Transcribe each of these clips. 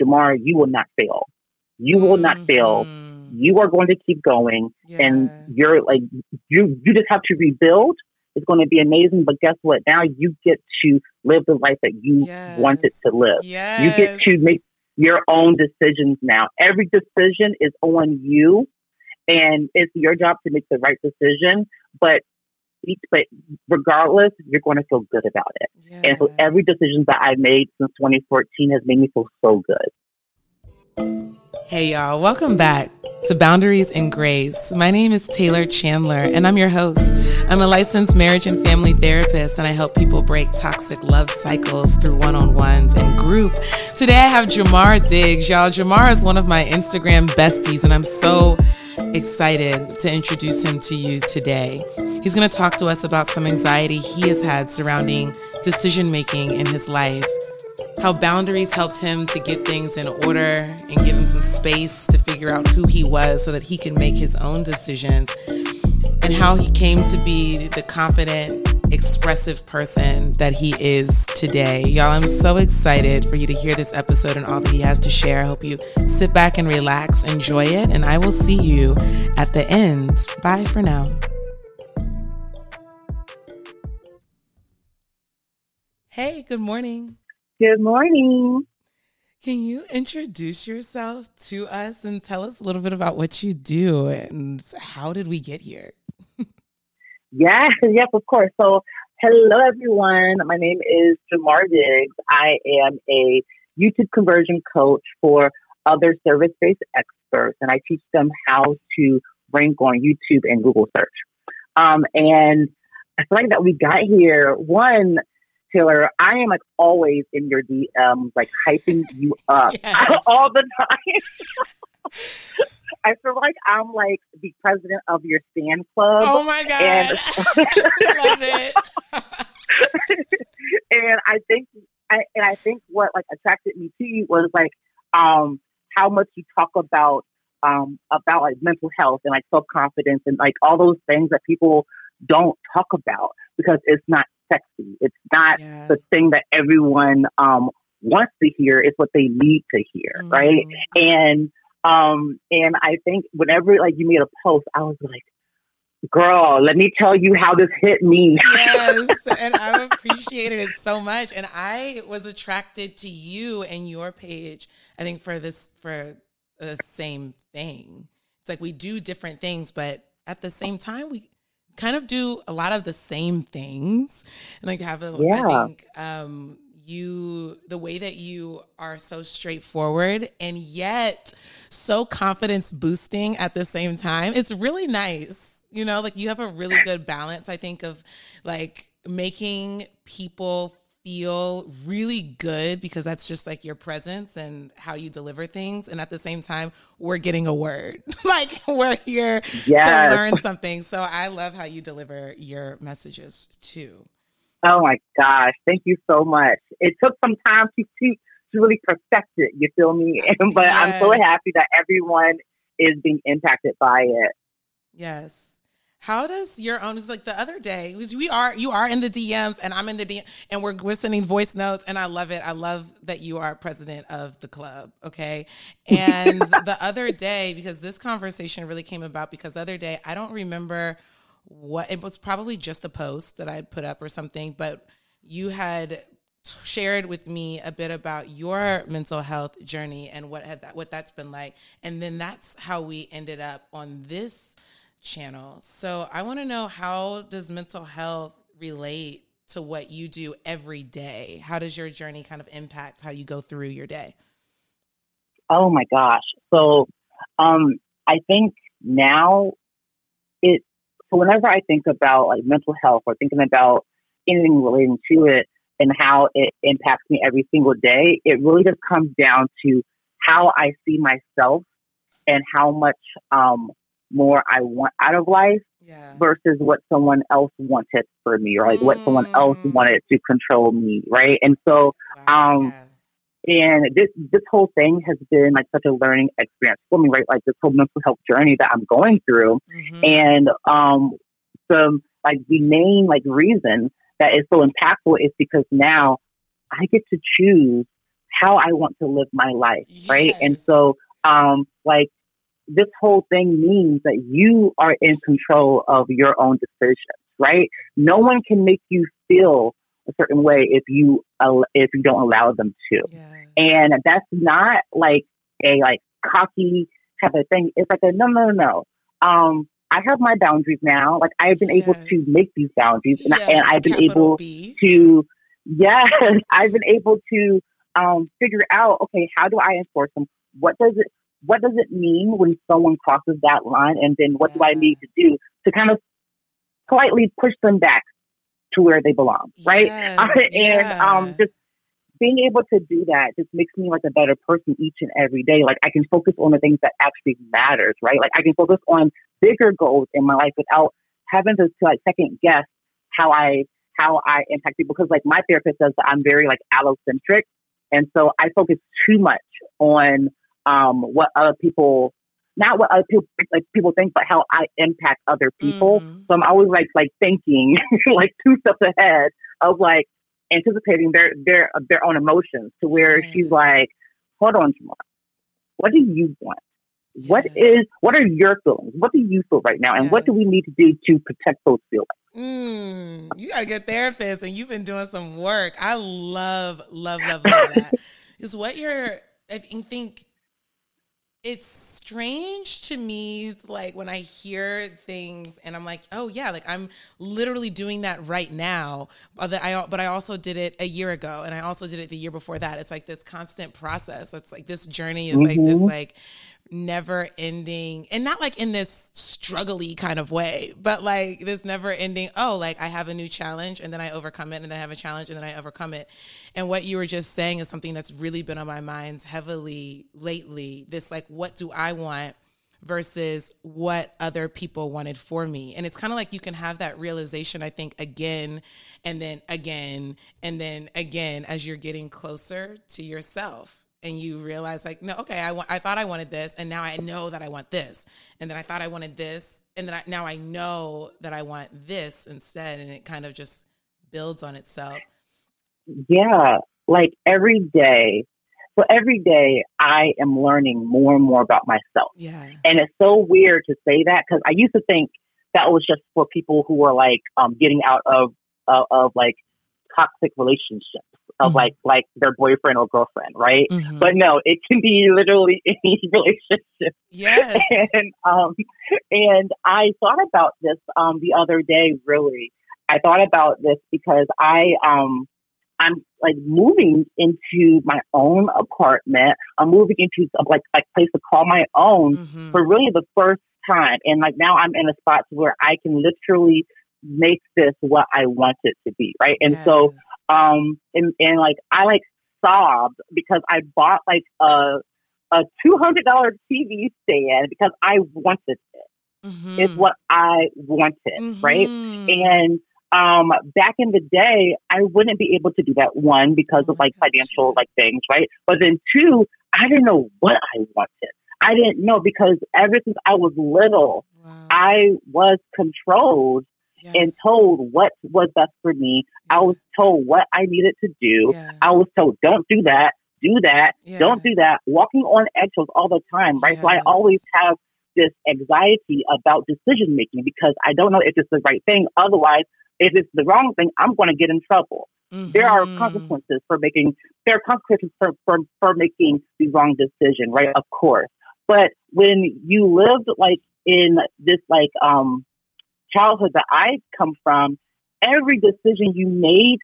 Jamar, you will not fail. You will not fail. Mhm. You are going to keep going, Yeah. and you're like you. You just have to rebuild. It's going to be amazing. But guess what? Now you get to live the life that you wanted to live. Yes. You get to make your own decisions now. Every decision is on you, and it's your job to make the right decision. But each, but regardless, you're going to feel good about it. And so every decision that I've made since 2014 has made me feel so good. Hey, y'all, welcome back to Boundaries and Grace. My name is Taylor Chandler, and I'm your host. I'm a licensed marriage and family therapist, and I help people break toxic love cycles through one on ones and group. Today, I have Jamar Diggs. Y'all, Jamar is one of my Instagram besties, and I'm so excited to introduce him to you today. He's going to talk to us about some anxiety he has had surrounding decision making in his life how boundaries helped him to get things in order and give him some space to figure out who he was so that he can make his own decisions, and how he came to be the confident, expressive person that he is today. Y'all, I'm so excited for you to hear this episode and all that he has to share. I hope you sit back and relax, enjoy it, and I will see you at the end. Bye for now. Hey, good morning. Good morning. Can you introduce yourself to us and tell us a little bit about what you do and how did we get here? Yes, yes, of course. So, hello everyone. My name is Jamar Diggs. I am a YouTube conversion coach for other service-based experts, and I teach them how to rank on YouTube and Google search. Um, and I feel like that we got here. One, Taylor, I am like always in your DMs, like hyping you up Yes. all the time. I feel like I'm like the president of your stand club. Oh my God. and- Love it. and I think, I, and I think what like attracted me to you was like um how much you talk about um about like mental health and like self confidence and like all those things that people don't talk about because it's not sexy. It's not Yeah. the thing that everyone um wants to hear. It's what they need to hear, right? Mm. And um and I think whenever like you made a post, I was like, girl, let me tell you how this hit me. yes and i've appreciated it so much and i was attracted to you and your page i think for this for the same thing it's like we do different things but at the same time we kind of do a lot of the same things and like have a Yeah. i think um you the way that you are so straightforward and yet so confidence boosting at the same time it's really nice you know like you have a really good balance i think of like making people feel really good because that's just like your presence and how you deliver things and at the same time we're getting a word like we're here Yes. to learn something so i love how you deliver your messages too Oh my gosh, thank you so much. It took some time to to, to really perfect it, you feel me? but I'm so happy that everyone is being impacted by it. Yes. How does your own? It's like the other day, because we are you are in the DMs and I'm in the DM, and we're we're sending voice notes, and I love it. I love that you are president of the club. Okay, and the other day, because this conversation really came about, because the other day I don't remember what it was. Probably just a post that I put up or something, but you had shared with me a bit about your mental health journey and what had that, what that's been like, and then that's how we ended up on this channel. So I want to know how does mental health relate to what you do every day? How does your journey kind of impact how you go through your day? Oh my gosh. So um I think now it so whenever I think about like mental health or thinking about anything relating to it and how it impacts me every single day, it really just comes down to how I see myself and how much um more I want out of life Yeah. versus what someone else wanted for me or like what someone else Mm. wanted to control me, right? And so Wow, um, and this this whole thing has been like such a learning experience for me, right? Like this whole mental health journey that I'm going through. Mhm. And um the like the main like reason that is so impactful is because now I get to choose how I want to live my life, yes. right? And so, um, like this whole thing means that you are in control of your own decisions, right? No one can make you feel a certain way if you if you don't allow them to. Yeah. And that's not like a like cocky type of thing. It's like a no, no, no. Um, I have my boundaries now. Like I've been yes. able to make these boundaries, and, yes, I, and I've been able B. to, yes, I've been able to um, figure out, okay, how do I enforce them? What does it what does it mean when someone crosses that line? And then what do I need to do to kind of slightly push them back to where they belong, right? Yeah, and yeah. um, just being able to do that just makes me like a better person each and every day. Like I can focus on the things that actually matters, right? Like I can focus on bigger goals in my life without having to, to like second guess how I how I impact people. Because like my therapist says that I'm very like allocentric, and so I focus too much on um, what other people, not what other people like people think, but how I impact other people. Mm-hmm. So I'm always like like thinking like two steps ahead of like anticipating their their their own emotions to where mm-hmm. she's like, hold on, Jamar, what do you want? What yes. is what are your feelings? What do you feel right now, and yes. what do we need to do to protect those feelings? Mm, you got to get therapist, and you've been doing some work. I love, love, love, love that. is what you're. I think it's strange to me like when i hear things and i'm like oh yeah like i'm literally doing that right now. But i but i also did it a year ago and i also did it the year before that. It's like this constant process. That's like this journey is mm-hmm. like this like never ending and not like in this struggly kind of way but like this never ending oh like i have a new challenge and then i overcome it and then i have a challenge and then i overcome it and what you were just saying is something that's really been on my mind heavily lately this like what do i want versus what other people wanted for me. And it's kind of like you can have that realization, I think, again and then again and then again as you're getting closer to yourself and you realize like no okay I, want, I thought i wanted this and now i know that i want this and then i thought i wanted this and then I, now i know that i want this instead and it kind of just builds on itself. Yeah like every day so every day i am learning more and more about myself. Yeah. And it's so weird to say that because i used to think that was just for people who were like um, getting out of, of, of like toxic relationships of mm-hmm. like like their boyfriend or girlfriend, right? Mm-hmm. But no, it can be literally any relationship. Yes. And um and I thought about this um the other day really. I thought about this because I um I'm like moving into my own apartment. I'm moving into like like place to call my own mm-hmm. for really the first time. And like now I'm in a spot where I can literally make this what I want it to be, right? And yes. so, um, and, and like I like sobbed because I bought like a a two hundred dollar TV stand because I wanted it. Mm-hmm. It's what I wanted, mm-hmm. right? And um, back in the day, I wouldn't be able to do that. One because oh of like financial like things, right? But then two, I didn't know what I wanted. I didn't know because ever since I was little, wow. I was controlled yes. and told what was best for me. I was told what I needed to do. I was told, don't do that, do that, don't do that, walking on eggshells all the time, right? So I always have this anxiety about decision making because I don't know if it's the right thing. Otherwise, if it's the wrong thing, I'm going to get in trouble. Mm-hmm. There are mm-hmm. consequences for making there are consequences for, for, for making the wrong decision, right? Of course. But when you lived like in this like um childhood that I come from, every decision you made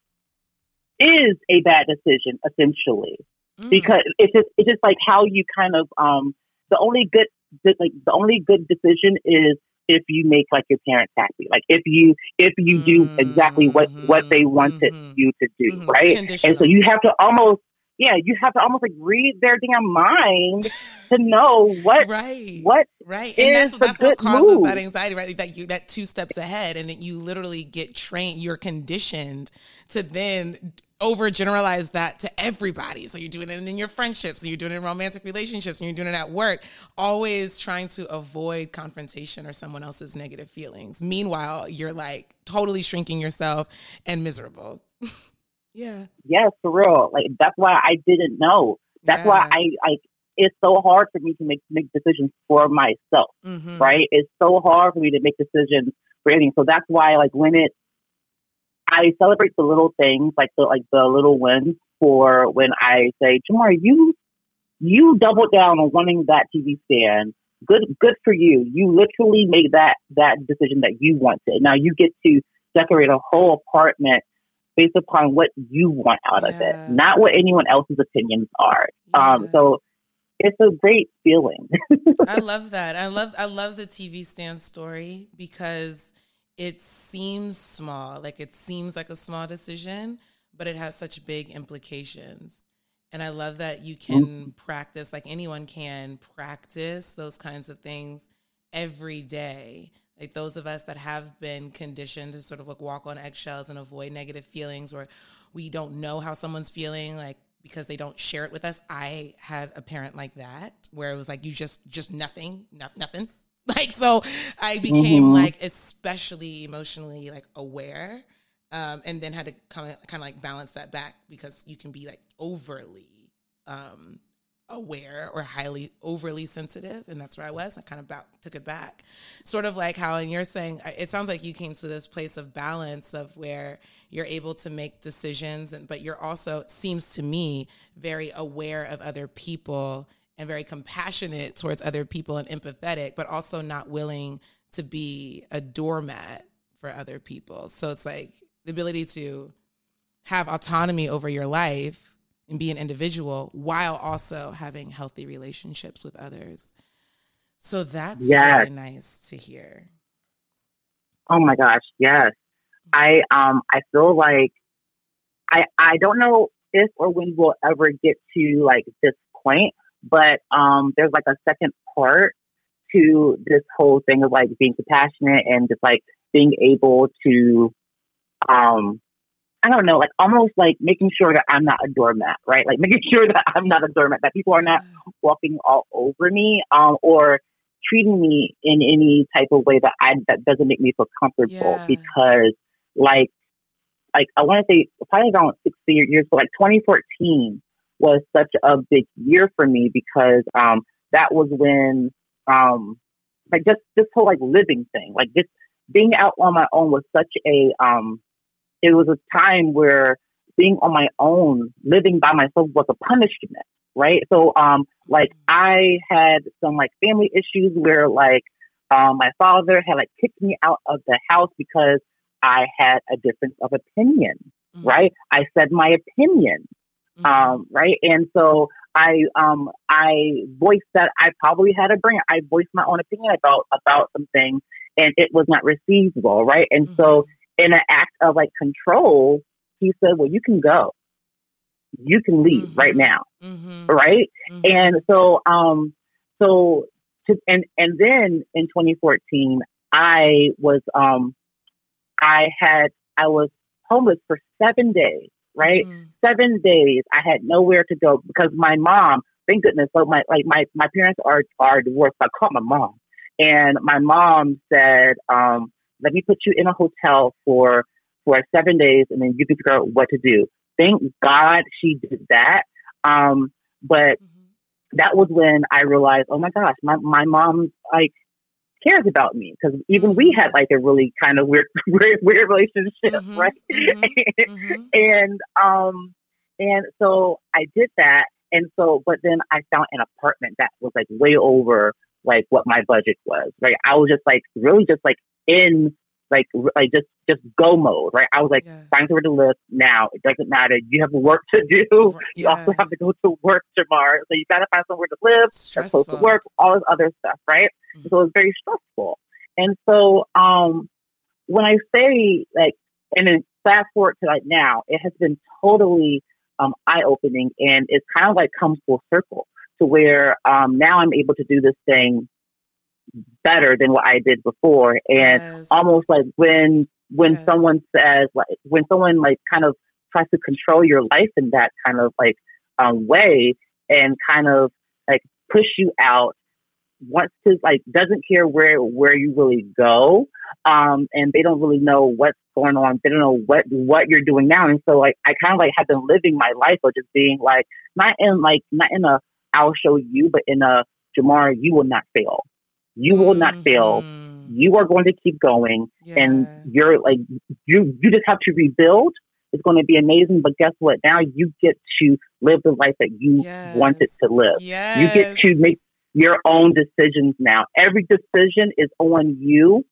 is a bad decision, essentially, mm. because it's just it's just like how you kind of um the only good like the only good decision is if you make like your parents happy like if you if you do exactly what what they wanted mm-hmm. you to do mm-hmm. right and so you have to almost yeah, you have to almost like read their damn mind to know what right. what right. And that's, that's what causes move. that anxiety right? That you that two steps ahead and you literally get trained you're conditioned to then overgeneralize that to everybody. So you're doing it in your friendships and you're doing it in romantic relationships and you're doing it at work always trying to avoid confrontation or someone else's negative feelings. Meanwhile you're like totally shrinking yourself and miserable Yeah. Yes, for real. Like that's why I didn't know. That's yeah. why I like it's so hard for me to make make decisions for myself. Mm-hmm. Right? It's so hard for me to make decisions for anything. So that's why like when it I celebrate the little things, like the like the little wins for when I say, Jamar, you you doubled down on wanting that TV stand. Good good for you. You literally made that that decision that you wanted. Now you get to decorate a whole apartment based upon what you want out yeah. of it, not what anyone else's opinions are. Um, yeah. Um, so it's a great feeling. I love that. I love I love the TV stand story because it seems small, like it seems like a small decision, but it has such big implications. And I love that you can mm-hmm. practice, like anyone can practice those kinds of things every day. Like those of us that have been conditioned to sort of like walk on eggshells and avoid negative feelings, or we don't know how someone's feeling, like because they don't share it with us. I had a parent like that where it was like you just just nothing, not nothing. Like so I became mm-hmm. like especially emotionally like aware. Um, and then had to kind of kind of like balance that back because you can be like overly um, aware or highly overly sensitive and that's where i was i kind of about, took it back. Sort of like how and you're saying it sounds like you came to this place of balance of where you're able to make decisions and but you're also it seems to me very aware of other people and very compassionate towards other people and empathetic but also not willing to be a doormat for other people. So it's like the ability to have autonomy over your life and be an individual while also having healthy relationships with others. So that's yes. really nice to hear. Oh my gosh, yes. I um I feel like I I don't know if or when we'll ever get to like this point, but um there's like a second part to this whole thing of like being compassionate and just like being able to um I don't know, like almost like making sure that I'm not a doormat, right? Like making sure that I'm not a doormat, that people are not walking all over me, um, or treating me in any type of way that I that doesn't make me feel comfortable. Yeah. Because, like, like I want to say probably around six years, but like 2014 was such a big year for me because um, that was when um, like just this whole like living thing, like just being out on my own was such a um it was a time where being on my own, living by myself was a punishment, right? So, um, like I had some like family issues where like um, my father had like kicked me out of the house because I had a difference of opinion, mm-hmm. right? I said my opinion, mm-hmm. um, right? And so I um I voiced that I probably had a brain. I voiced my own opinion about about some things, and it was not received well, right? And mm-hmm. so in an act of like control, he said, Well, you can go. You can leave mm-hmm. right now. Mm-hmm. Right. Mm-hmm. And so um so to and and then in 2014 I was um I had I was homeless for seven days, right? Mm-hmm. Seven days. I had nowhere to go because my mom, thank goodness, so my like my, my parents are are divorced. I called my mom. And my mom said, um, let me put you in a hotel for for seven days, and then you can figure out what to do. Thank God she did that. Um, but mm-hmm. that was when I realized, oh my gosh, my my mom like cares about me because even mm-hmm. we had like a really kind of weird weird, weird relationship, mm-hmm. right? Mm-hmm. Mm-hmm. and um and so I did that, and so but then I found an apartment that was like way over like what my budget was. Right, I was just like really just like in like like just just go mode, right? I was like, yeah. find somewhere to live now. It doesn't matter. You have work to do. Yeah. You also have to go to work tomorrow, so you got to find somewhere to live. Stressful. to work, all this other stuff, right? Mm-hmm. So it's very stressful. And so um, when I say like, and then fast forward to like now, it has been totally um, eye opening, and it's kind of like come full circle to where um, now I'm able to do this thing better than what I did before. And yes. almost like when when yes. someone says like when someone like kind of tries to control your life in that kind of like um, way and kind of like push you out wants to like doesn't care where where you really go um and they don't really know what's going on they don't know what what you're doing now and so like i kind of like have been living my life of just being like not in like not in a i'll show you but in a jamar you will not fail you will not fail Mhm. you are going to keep going Yeah. and you're like you you just have to rebuild it's going to be amazing but guess what now you get to live the life that you wanted to live yes. you get to make your own decisions now. Every decision is on you,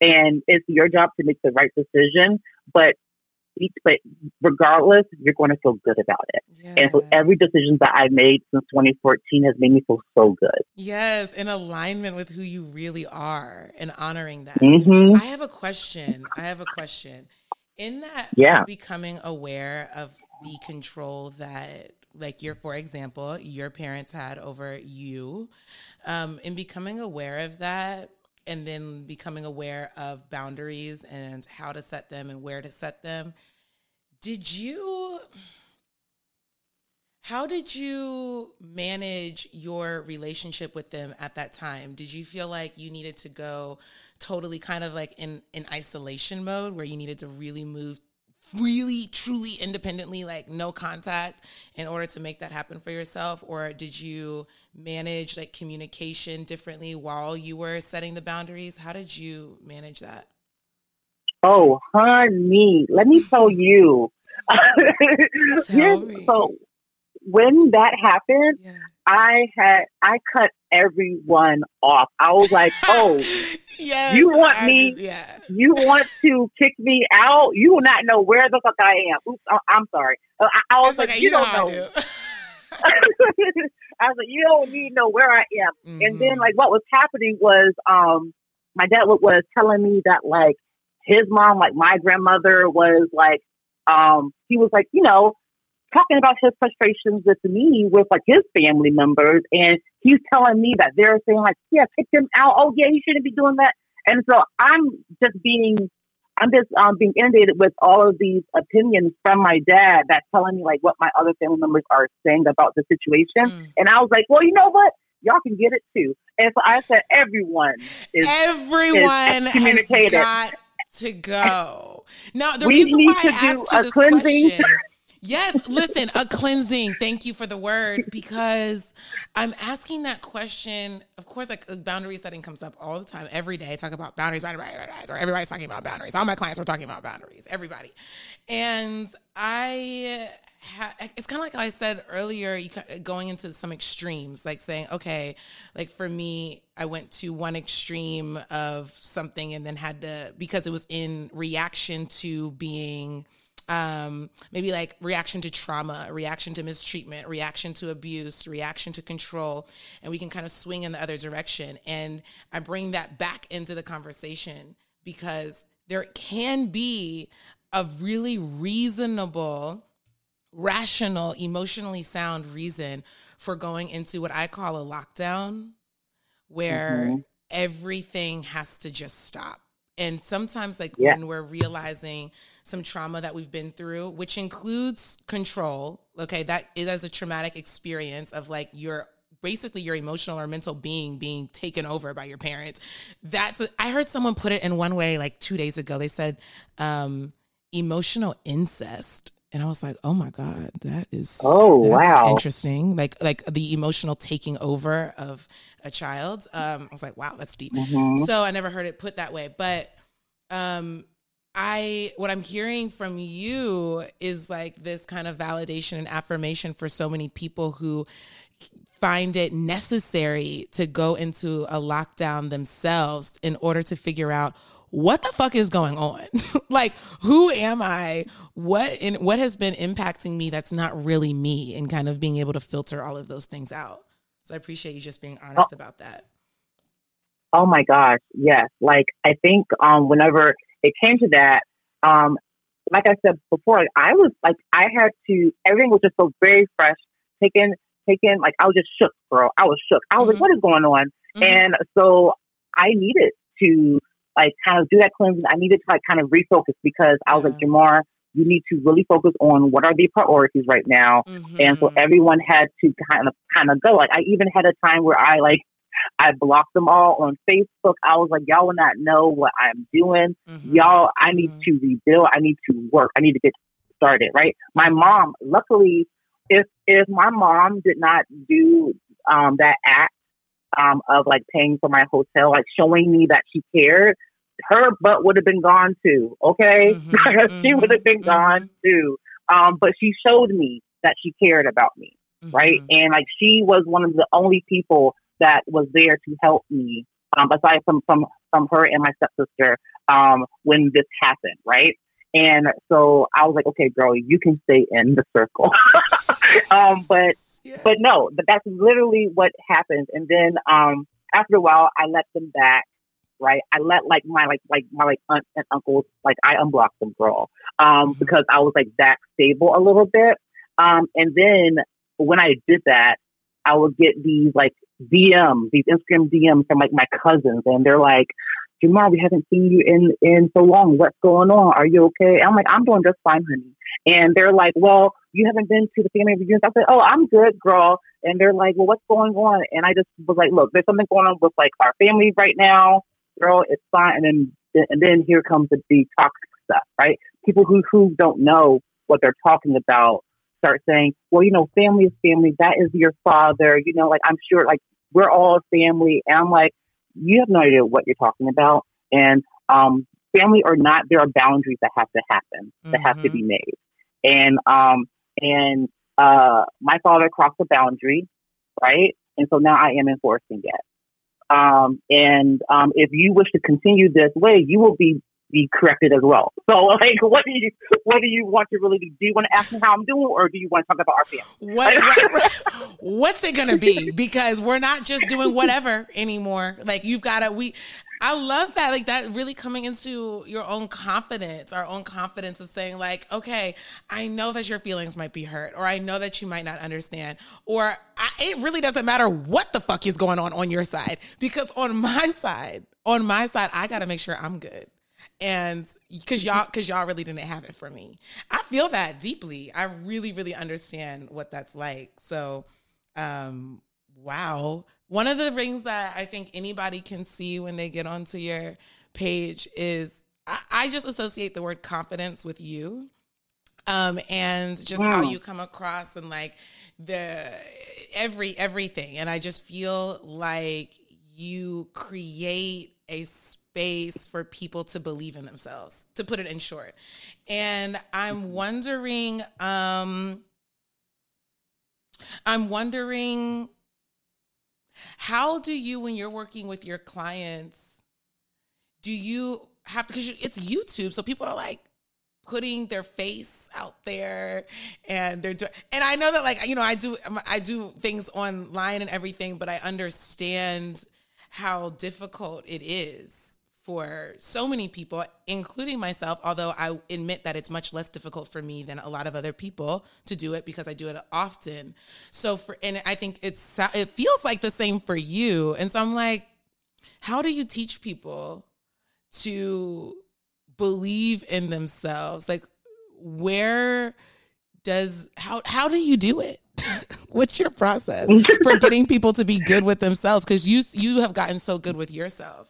and it's your job to make the right decision. But each, but regardless, you're going to feel good about it. And so every decision that I've made since 2014 has made me feel so good. Yes, in alignment with who you really are and honoring that. hmm I have a question. I have a question. In that Yeah. becoming aware of the control that like your for example, your parents had over you, um, in becoming aware of that and then becoming aware of boundaries and how to set them and where to set them, did you how did you manage your relationship with them at that time? Did you feel like you needed to go totally kind of like in, in isolation mode where you needed to really move really truly independently like no contact in order to make that happen for yourself? Or did you manage like communication differently while you were setting the boundaries? How did you manage that Oh, honey, let me tell you. Tell me. So when that happened, yeah I had I cut everyone off. I was like, oh. yes You want I me- yeah you want to kick me out, you will not know where the fuck I am. Oops, I- I'm sorry. Uh, I, I was It's like, okay, you, know don't know. do. I was like, you don't need to know where I am. And then, Mhm. like, what was happening was, um, my dad was telling me that, like, his mom, like my grandmother, was like, um, he was like, you know, talking about his frustrations with me with like his family members, and he's telling me that they're saying like, yeah, kick him out. Oh yeah, he shouldn't be doing that. And so I'm just being, I'm just um, being inundated with all of these opinions from my dad that's telling me like what my other family members are saying about the situation. Mm. And I was like, well, you know what? Y'all can get it too. And so I said, everyone is. Everyone has excommunicated. got to go. Now, the We reason why I do asked you a this cleansing. question. Yes, listen, a cleansing. Thank you for the word because I'm asking that question. Of course, like uh, boundary setting comes up all the time, every day. I talk about boundaries, boundaries, boundaries, or everybody's talking about boundaries. All my clients were talking about boundaries, everybody. And I, ha- it's kind of like I said earlier, you going into some extremes, like saying, okay, like for me, I went to one extreme of something and then had to, because it was in reaction to being um, maybe like reaction to trauma, reaction to mistreatment, reaction to abuse, reaction to control, and we can kind of swing in the other direction. And I bring that back into the conversation because there can be a really reasonable, rational, emotionally sound reason for going into what I call a lockdown where Mhm. everything has to just stop. And sometimes, like Yeah. when we're realizing some trauma that we've been through, which includes control, okay, that is a traumatic experience of like your basically your emotional or mental being being taken over by your parents. That's I heard someone put it in one way like two days ago. They said um, emotional incest. And I was like, "Oh my god, that is Oh, wow. interesting!" Like, like the emotional taking over of a child. Um, I was like, "Wow, that's deep." Mhm. So I never heard it put that way, but um I what I'm hearing from you is like this kind of validation and affirmation for so many people who find it necessary to go into a lockdown themselves in order to figure out what the fuck is going on? like who am I? What in what has been impacting me that's not really me and kind of being able to filter all of those things out. So I appreciate you just being honest about that. Oh my gosh, yes. Like I think um whenever it came to that, um, like I said before, I was like I had to everything was just so very fresh, taken taken like I was just shook, girl. I was shook. I was Mhm. like, what is going on? Mhm. And so I needed to like kind of do that cleansing. I needed to like kind of refocus because I was like. Jamar, you need to really focus on what are the priorities right now. And so Mhm. everyone had to kind of kind of go. Like I even had a time where I like I blocked them all on Facebook. I was like, y'all will not know what I'm doing. Mm-hmm. Y'all, I need mm-hmm. to rebuild. I need to work. I need to get started. Right. My mom, luckily, if if my mom did not do um, that act um, of like paying for my hotel, like showing me that she cared, her butt would have been gone too. Okay, mm-hmm, she would have been mm-hmm. gone too. Um, but she showed me that she cared about me, mm-hmm. right? And like she was one of the only people that was there to help me, um, aside from from from her and my stepsister, um, when this happened, right? And so I was like, okay, girl, you can stay in the circle. um, but yeah. but no, but that's literally what happens. And then um, after a while, I let them back. Right, I let like my like like my like aunt and uncles like I unblocked them, girl, um, mm-hmm. because I was like that stable a little bit. Um, and then when I did that, I would get these like DMs, these Instagram DMs from like my cousins, and they're like, Jamar, we haven't seen you in in so long. What's going on? Are you okay? I'm like, I'm doing just fine, honey. And they're like, Well, you haven't been to the family reunions. I said, Oh, I'm good, girl. And they're like, Well, what's going on? And I just was like, Look, there's something going on with like our family right now, girl. It's fine. And then and then here comes the, the toxic stuff, right? People who who don't know what they're talking about start saying, Well, you know, family is family. That is your father. You know, like I'm sure, like we're all family. And I'm like, you have no idea what you're talking about. And um, family or not, there are boundaries that have to happen, that mm-hmm. have to be mm-hmm. made. And um, and uh, my father crossed the boundary, right? And so now I am enforcing it. Um, and um, if you wish to continue this way, you will be be corrected as well. So, like, what do you what do you want to really do? Do you want to ask me how I'm doing, or do you want to talk about our family? What, what's it gonna be? Because we're not just doing whatever anymore. Like, you've got to we. I love that. Like that really coming into your own confidence, our own confidence of saying, like, okay, I know that your feelings might be hurt, or I know that you might not understand, or it really doesn't matter what the fuck is going on on your side. Because on my side, on my side, I got to make sure I'm good and because y'all because y'all really didn't have it for me i feel that deeply i really really understand what that's like so um wow one of the things that i think anybody can see when they get onto your page is i, I just associate the word confidence with you um and just wow. how you come across and like the every everything and i just feel like you create a space for people to believe in themselves, to put it in short. And I'm mm-hmm. wondering, um, I'm wondering, how do you, when you're working with your clients, do you have to, because it's YouTube, so people are like, putting their face out there and they're doing and I know that like you know I do um, I do things online and everything but I understand how difficult it is for so many people, including myself, although I admit that it's much less difficult for me than a lot of other people to do it because I do it often. So for and I think it's it feels like the same for you. And so I'm like, how do you teach people to believe in themselves? Like where does how how do you do it? What's your process for getting people to be good with themselves? Because you you have gotten so good with yourself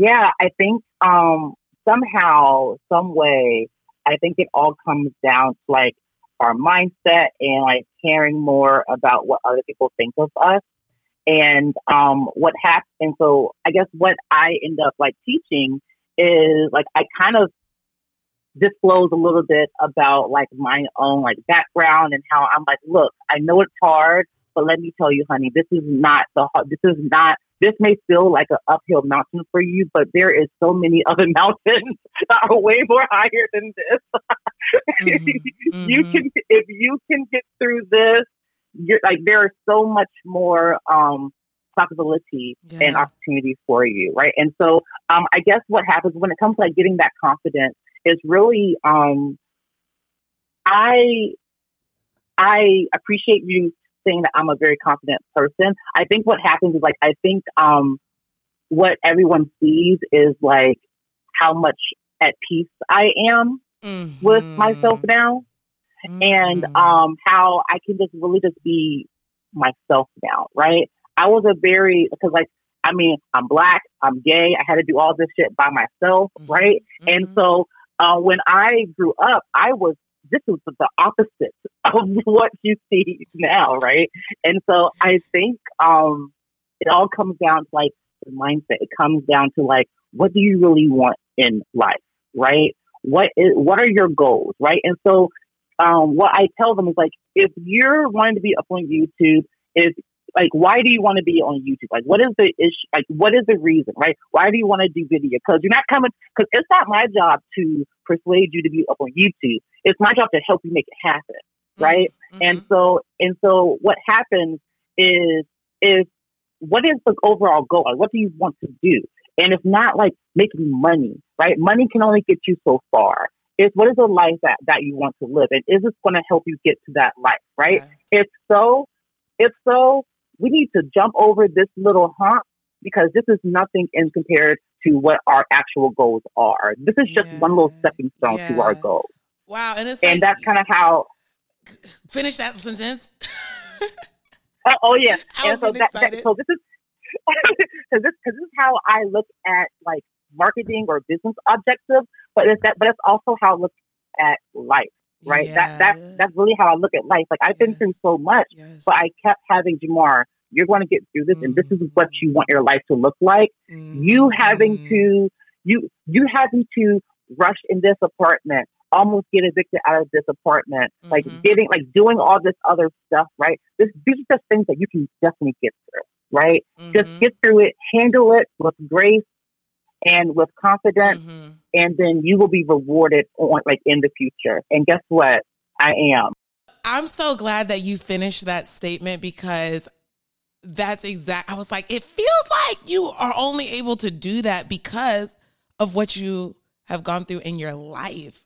yeah, I think um, somehow, some way, I think it all comes down to like our mindset and like caring more about what other people think of us. And um, what happened, so I guess what I end up like teaching is like I kind of disclose a little bit about like my own like background and how I'm like, look, I know it's hard, but let me tell you, honey, this is not the hard. this is not this may feel like an uphill mountain for you, but there is so many other mountains that are way more higher than this. mm-hmm. you mm-hmm. can, if you can get through this, you're like there is so much more um, possibility yeah. and opportunity for you, right? And so, um, I guess what happens when it comes to like getting that confidence is really, um, I I appreciate you saying that I'm a very confident person. I think what happens is like I think um what everyone sees is like how much at peace I am mm-hmm. with myself now. Mm-hmm. And um how I can just really just be myself now, right? I was a very because like I mean I'm black, I'm gay, I had to do all this shit by myself, mm-hmm. right? Mm-hmm. And so uh, when I grew up, I was this was the opposite of what you see now, right? And so I think um, it all comes down to like the mindset. It comes down to like what do you really want in life, right? What is what are your goals, right? And so um, what I tell them is like if you're wanting to be up on YouTube, is like why do you want to be on YouTube? Like what is the issue? Like what is the reason, right? Why do you want to do video? Because you're not coming. Because it's not my job to persuade you to be up on YouTube. It's my job to help you make it happen, mm-hmm. right? Mm-hmm. And so and so what happens is is what is the overall goal? Like, what do you want to do? And it's not like making money, right? Money can only get you so far. It's what is the life that, that you want to live? And is this going to help you get to that life, right? Yeah. If so, if so, we need to jump over this little hump because this is nothing in compared to what our actual goals are. This is just yeah. one little stepping stone yeah. to our goals. Wow, and it's and like, that's kind of how. Finish that sentence. uh, oh yeah, and so, that, that, so this is because this, cause this is how I look at like marketing or business objectives, but it's that, but it's also how I look at life, right? Yeah. That that that's really how I look at life. Like I've been through so much, yes. but I kept having Jamar. You're going to get through this, mm-hmm. and this is what you want your life to look like. Mm-hmm. You having to you you having to rush in this apartment, almost get evicted out of this apartment, mm-hmm. like getting like doing all this other stuff, right? This these are just things that you can definitely get through right? Mm-hmm. Just get through it, handle it with grace and with confidence, mm-hmm. and then you will be rewarded on like in the future. And guess what? I am. I'm so glad that you finished that statement because that's exact. I was like, it feels like you are only able to do that because of what you have gone through in your life.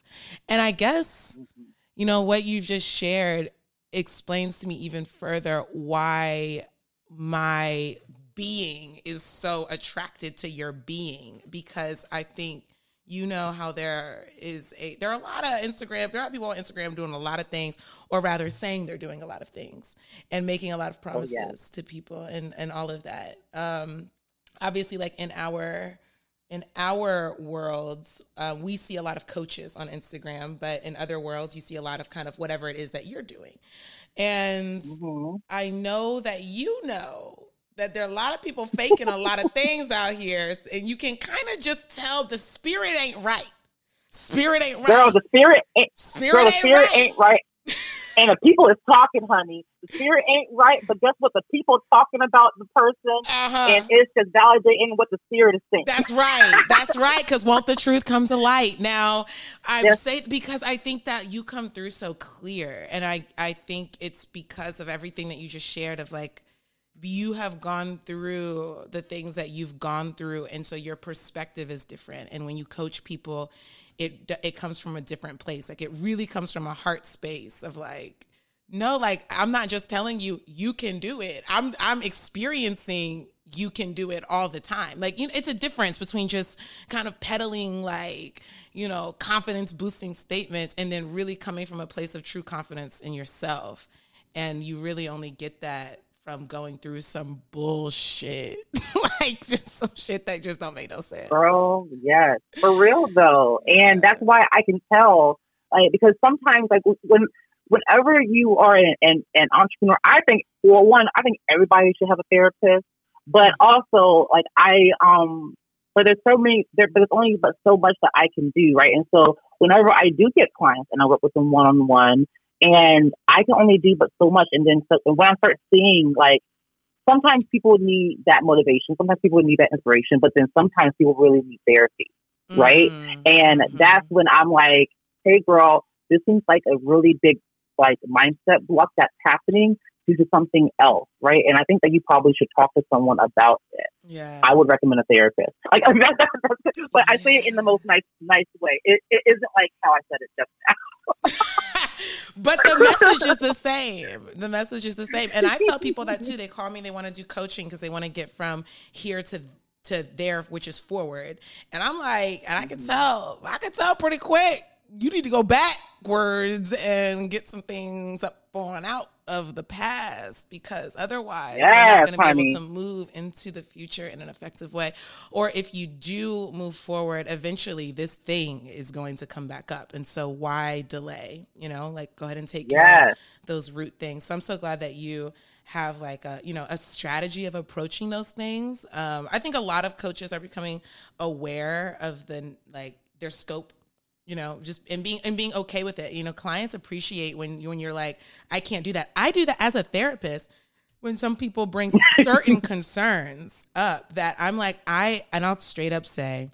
And I guess, mm-hmm. you know, what you've just shared explains to me even further why my being is so attracted to your being because I think you know how there is a there are a lot of Instagram there are people on Instagram doing a lot of things or rather saying they're doing a lot of things and making a lot of promises oh, yeah. to people and and all of that um obviously like in our in our worlds um, we see a lot of coaches on Instagram but in other worlds you see a lot of kind of whatever it is that you're doing and mm-hmm. I know that you know that there are a lot of people faking a lot of things out here, and you can kind of just tell the spirit ain't right. Spirit ain't right. Girl, the spirit ain't, spirit girl, the spirit right. ain't right. and the people is talking, honey. The spirit ain't right, but guess what? The people talking about the person, uh-huh. and it's just validating what the spirit is saying. That's right. That's right. Because won't the truth come to light? Now, I yes. say because I think that you come through so clear, and I I think it's because of everything that you just shared of like you have gone through the things that you've gone through and so your perspective is different. And when you coach people it it comes from a different place. Like it really comes from a heart space of like no like i'm not just telling you you can do it. I'm i'm experiencing you can do it all the time. Like you know, it's a difference between just kind of peddling like you know confidence boosting statements and then really coming from a place of true confidence in yourself. And you really only get that from going through some bullshit, like just some shit that just don't make no sense. Bro, yes, for real though, and that's why I can tell, like, because sometimes, like, when whenever you are an, an, an entrepreneur, I think, well, one, I think everybody should have a therapist, but also, like, I um, but there's so many, there, but there's only but so much that I can do, right? And so, whenever I do get clients and I work with them one on one and I can only do but so much. And then so, when I start seeing like sometimes people need that motivation, sometimes people need that inspiration, but then sometimes people really need therapy, mm-hmm. right? And mm-hmm. that's when I'm like, hey, girl, this seems like a really big like mindset block that's happening due to something else, right? And I think that you probably should talk to someone about it. Yeah, I would recommend a therapist. Like, but I say it in the most nice, nice way. It, it isn't like how I said it just now. but the message is the same. The message is the same. And I tell people that too. They call me, they want to do coaching because they want to get from here to to there, which is forward. And I'm like, and I can mm-hmm. tell, I can tell pretty quick. You need to go backwards and get some things up on out of the past because otherwise yes, you're not going to honey. be able to move into the future in an effective way. Or if you do move forward, eventually this thing is going to come back up. And so why delay? You know, like go ahead and take yes. care of those root things. So I'm so glad that you have like a you know a strategy of approaching those things um, i think a lot of coaches are becoming aware of the like their scope you know just and being and being okay with it. You know clients appreciate when when you're like i can't do that. I do that as a therapist when some people bring certain concerns up that i'm like i and i'll straight up say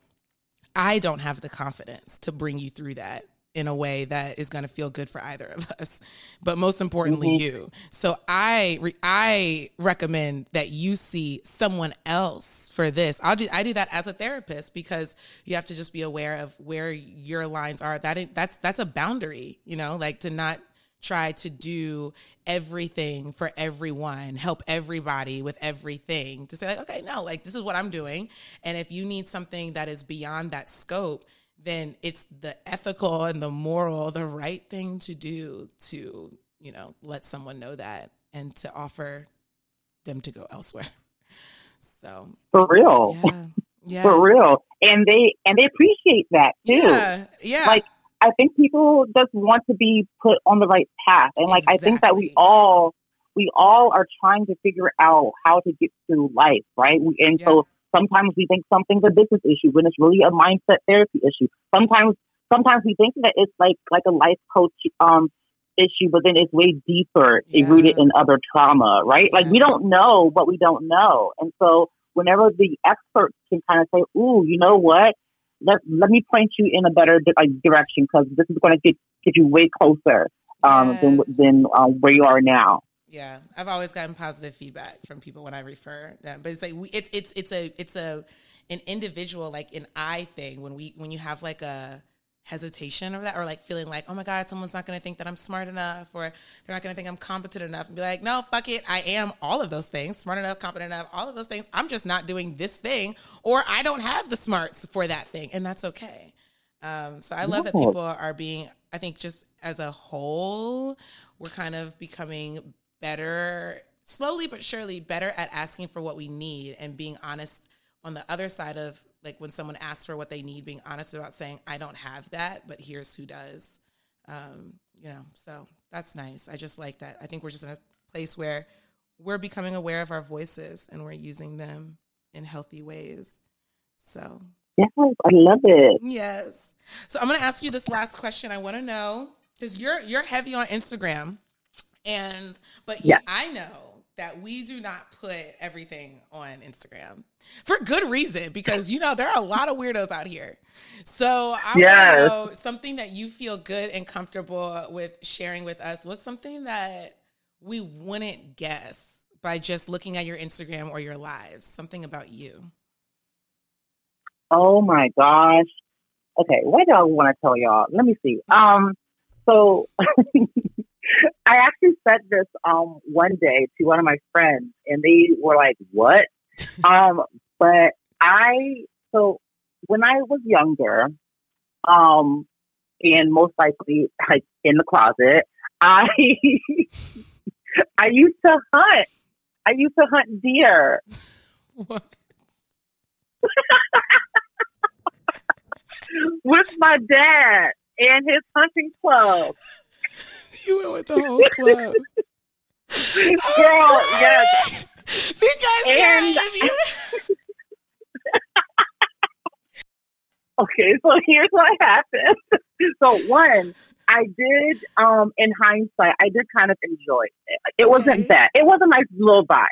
i don't have the confidence to bring you through that in a way that is going to feel good for either of us but most importantly mm-hmm. you so i re- i recommend that you see someone else for this i'll do i do that as a therapist because you have to just be aware of where your lines are that that's that's a boundary you know like to not try to do everything for everyone, help everybody with everything. To say like, okay, no, like this is what I'm doing, and if you need something that is beyond that scope, then it's the ethical and the moral, the right thing to do to, you know, let someone know that and to offer them to go elsewhere. So for real. Yeah. Yes. For real. And they and they appreciate that too. Yeah. Yeah. Like I think people just want to be put on the right path. And like exactly. I think that we all we all are trying to figure out how to get through life, right? We, And yeah. so Sometimes we think something's a business issue when it's really a mindset therapy issue. Sometimes sometimes we think that it's like like a life coach um issue, but then it's way deeper yeah. rooted in other trauma, right? Yes. Like we don't know what we don't know. And so whenever the experts can kind of say, ooh, you know what? Let, let me point you in a better di- direction because this is going to get, get you way closer um, yes. than, than um, where you are now. Yeah, I've always gotten positive feedback from people when I refer them. But it's like we, it's it's it's a it's a an individual like an I thing when we when you have like a hesitation or that or like feeling like oh my god someone's not going to think that i'm smart enough or they're not going to think i'm competent enough and be like no fuck it i am all of those things smart enough competent enough all of those things i'm just not doing this thing or i don't have the smarts for that thing and that's okay um, so i love that people are being i think just as a whole we're kind of becoming better, slowly but surely, better at asking for what we need and being honest on the other side of like when someone asks for what they need, being honest about saying, I don't have that, but here's who does. Um, you know, so that's nice. I just like that. I think we're just in a place where we're becoming aware of our voices and we're using them in healthy ways. So, yes, I love it. Yes. So I'm going to ask you this last question. I want to know because you're you're heavy on Instagram. And but yeah. I know that we do not put everything on Instagram for good reason because you know there are a lot of weirdos out here. So I yes. want to know something that you feel good and comfortable with sharing with us. What's something that we wouldn't guess by just looking at your Instagram or your lives? Something about you. Oh my gosh. Okay, what do I want to tell y'all? Let me see. Um, so I actually said this um one day to one of my friends, and they were like, "What?" um, but I so when I was younger, um, and most likely like in the closet, I I used to hunt. I used to hunt deer. What? With my dad and his hunting club. You went with the whole club. Girl, yes. Because and, okay, so here's what happened. So one, I did, um, in hindsight, I did kind of enjoy it. It okay. wasn't bad. It was a nice little vibe.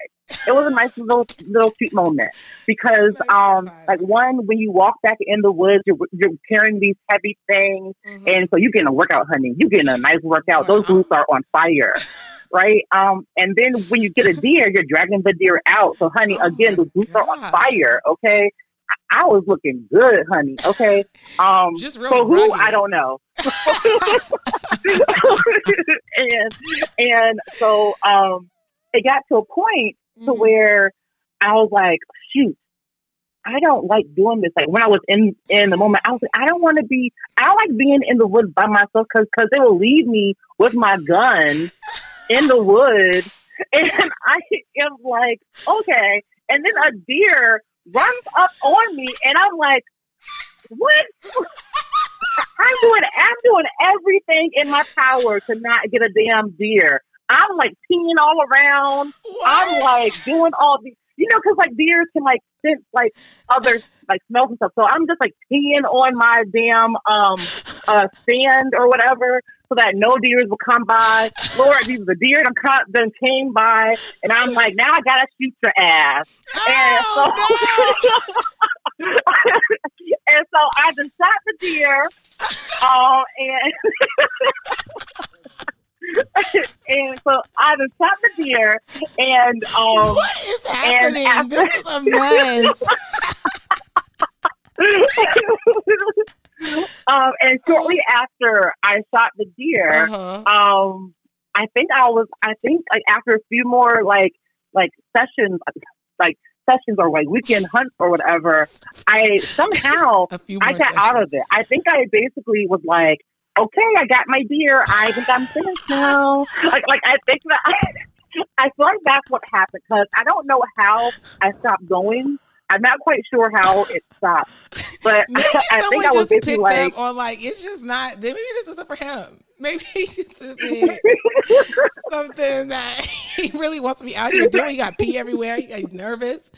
It was a nice little little cute moment because, um, like one, when you walk back in the woods, you're, you're carrying these heavy things, mm-hmm. and so you're getting a workout, honey. You're getting a nice workout. Those boots are on fire. right? Um, and then when you get a deer, you're dragging the deer out. So, honey, oh again, the roots are on fire. Okay, I was looking good, honey. Okay. Um, Just real so who I don't know. and and so um, it got to a point mm-hmm. to where I was like, shoot, I don't like doing this. Like when I was in in the moment, I was like, I don't want to be. I don't like being in the woods by myself because because they will leave me with my gun in the woods, and I am like, okay. And then a deer runs up on me, and I'm like, what? I'm doing, I'm doing everything in my power to not get a damn deer. I'm like peeing all around. What? I'm like doing all these, you know, because like deers can like sense like other like smells and stuff. So I'm just like peeing on my damn um uh stand or whatever so that no deers will come by. Lord, these are the deer done, come, then came by, and I'm like, now I gotta shoot your ass. Oh, and so, no. and so I just shot the deer, um, and. and so I just shot the deer, and um, what is happening? After- this is a mess. um, and shortly after I shot the deer, uh-huh. um, I think I was, I think like after a few more like like sessions, like sessions or like weekend hunts or whatever, I somehow I got sessions. out of it. I think I basically was like, okay, I got my beer. I think I'm finished now. like, like I think that I, I feel like that's what happened because I don't know how I stopped going I'm not quite sure how it stopped, but I think I was basically like, on like it's just not. Maybe this isn't for him. Maybe this isn't something that he really wants to be out here doing. He got pee everywhere. He's nervous.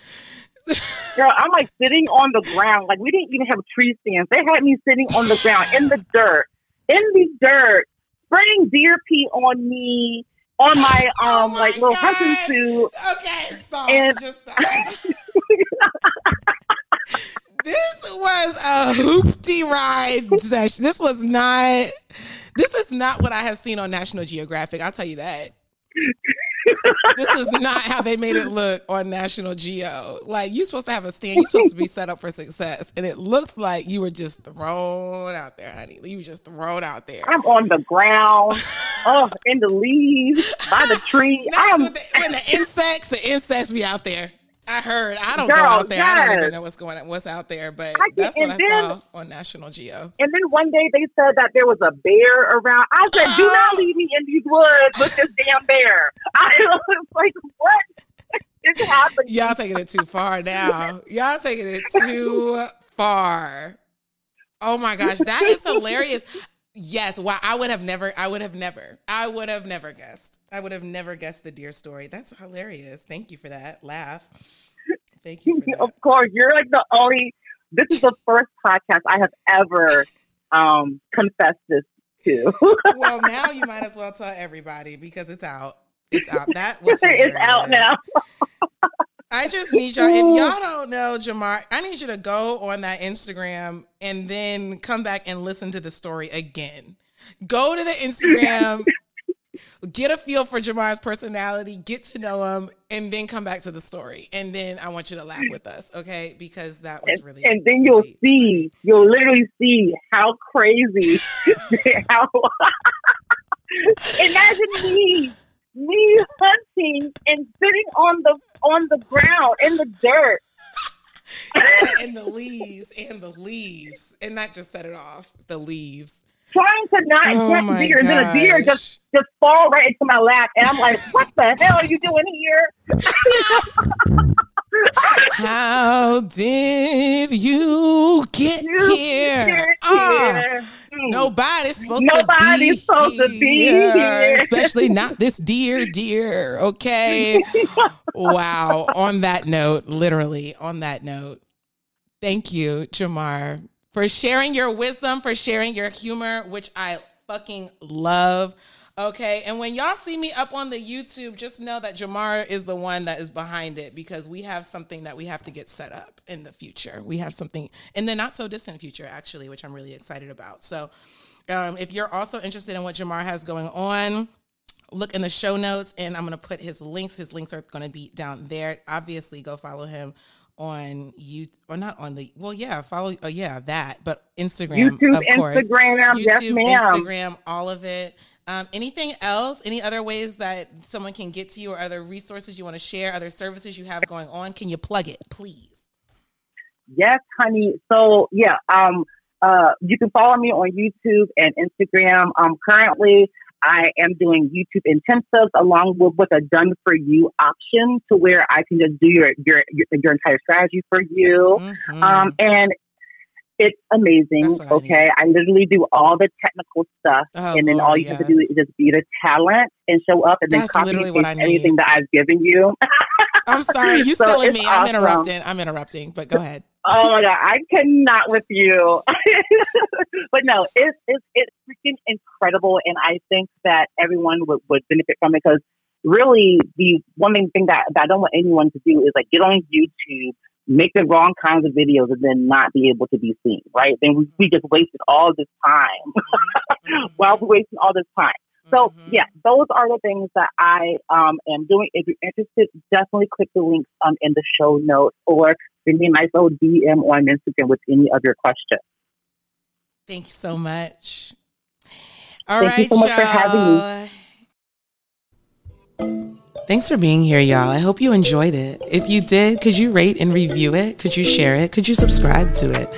Girl, I'm like sitting on the ground. Like we didn't even have tree stands. They had me sitting on the ground in the dirt, in the dirt, spraying deer pee on me on my oh um oh my like little God. hunting suit. Okay, stop. And just stop. this was a hoopty ride session. This was not. This is not what I have seen on National Geographic. I'll tell you that this is not how they made it look on National Geo. Like you're supposed to have a stand, you're supposed to be set up for success, and it looked like you were just thrown out there, honey. You were just thrown out there. I'm on the ground, oh, in the leaves, by the tree. I'm the, when the insects, the insects be out there. I heard. I don't Girl, go out there. Yes. I don't even know what's going on, what's out there, but that's what I then, saw on National Geo. And then one day they said that there was a bear around. I said, "Do not leave me in these woods with this damn bear." I was like, "What is happening?" Y'all taking it too far now. Y'all taking it too far. Oh my gosh, that is hilarious. Yes, wow. I would have never, I would have never, I would have never guessed. I would have never guessed the deer story. That's hilarious. Thank you for that. Laugh. Thank you. of course. You're like the only, this is the first podcast I have ever um, confessed this to. well, now you might as well tell everybody because it's out. It's out. That was it's out now. I just need y'all. If y'all don't know Jamar, I need you to go on that Instagram and then come back and listen to the story again. Go to the Instagram, get a feel for Jamar's personality, get to know him, and then come back to the story. And then I want you to laugh with us, okay? Because that was really. And, and then you'll really see, you'll literally see how crazy, how. Imagine me me hunting and sitting on the on the ground in the dirt. and the leaves and the leaves. And that just set it off the leaves. Trying to not oh get deer and then a deer just just fall right into my lap. And i'm like what the hell are you doing here How did you get you here? Get ah, here. nobody's supposed nobody's to be supposed here, to be here, especially not this dear, dear. Okay. wow. On that note, literally on that note, thank you, Jamar, for sharing your wisdom, for sharing your humor, which I fucking love. Okay. And when y'all see me up on the YouTube, just know that Jamar is the one that is behind it because we have something that we have to get set up in the future. We have something in the not so distant future, actually, which I'm really excited about. So um, if you're also interested in what Jamar has going on, look in the show notes and I'm going to put his links. His links are going to be down there. Obviously, go follow him on you or not on the well yeah follow uh, yeah that but instagram youtube of course. instagram youtube yes, ma'am. instagram all of it um, anything else? Any other ways that someone can get to you, or other resources you want to share, other services you have going on? Can you plug it, please? Yes, honey. So yeah, um, uh, you can follow me on YouTube and Instagram. Um, currently, I am doing YouTube intensives along with, with a done for you option to where I can just do your your your, your entire strategy for you. Mm-hmm. Um, and it's amazing. Okay. I, I, literally do all the technical stuff. Oh, and then Lord, all you yes. have to do is just be the talent and show up and That's then copy and paste anything that I've given you. I'm sorry. You so silly me. Awesome. I'm interrupting. I'm interrupting, but go ahead. Oh my God. I cannot with you. but no, it's, it's, it's freaking incredible. And I think that everyone would, would benefit from it because really the one main thing that, that I don't want anyone to do is like get on YouTube make the wrong kinds of videos and then not be able to be seen, right? Then we, we just wasted all this time mm-hmm. while we're wasting all this time. So mm-hmm. yeah, those are the things that I um, am doing. If you're interested, definitely click the links um, in the show notes or send me a nice little DM on Instagram with any of your questions. Thank you so much. All Thank right, you so much y'all. for having me. Thanks for being here, y'all. I hope you enjoyed it. If you did, could you rate and review it? Could you share it? Could you subscribe to it?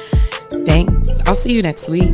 Thanks. I'll see you next week.